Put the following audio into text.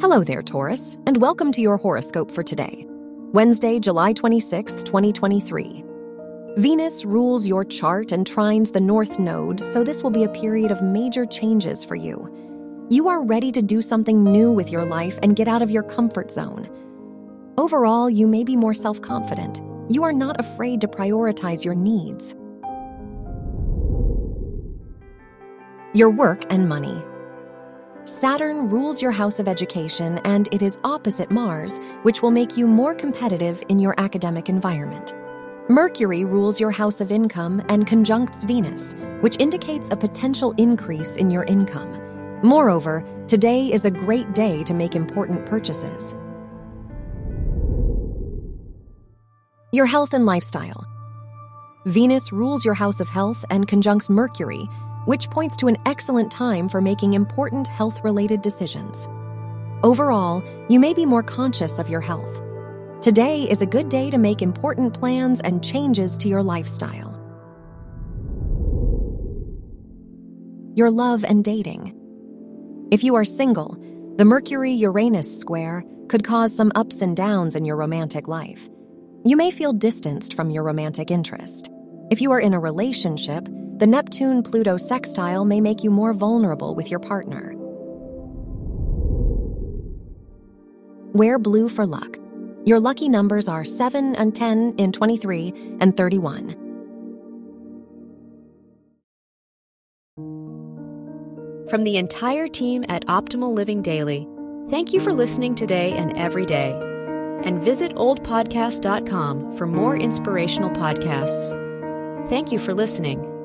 Hello there, Taurus, and welcome to your horoscope for today, Wednesday, July 26th, 2023. Venus rules your chart and trines the North Node, so this will be a period of major changes for you. You are ready to do something new with your life and get out of your comfort zone. Overall, you may be more self confident. You are not afraid to prioritize your needs. Your work and money. Saturn rules your house of education and it is opposite Mars, which will make you more competitive in your academic environment. Mercury rules your house of income and conjuncts Venus, which indicates a potential increase in your income. Moreover, today is a great day to make important purchases. Your health and lifestyle. Venus rules your house of health and conjuncts Mercury, which points to an excellent time for making important health related decisions. Overall, you may be more conscious of your health. Today is a good day to make important plans and changes to your lifestyle. Your love and dating. If you are single, the Mercury Uranus square could cause some ups and downs in your romantic life. You may feel distanced from your romantic interest. If you are in a relationship, the Neptune Pluto sextile may make you more vulnerable with your partner. Wear blue for luck. Your lucky numbers are 7 and 10 in 23 and 31. From the entire team at Optimal Living Daily, thank you for listening today and every day. And visit oldpodcast.com for more inspirational podcasts. Thank you for listening.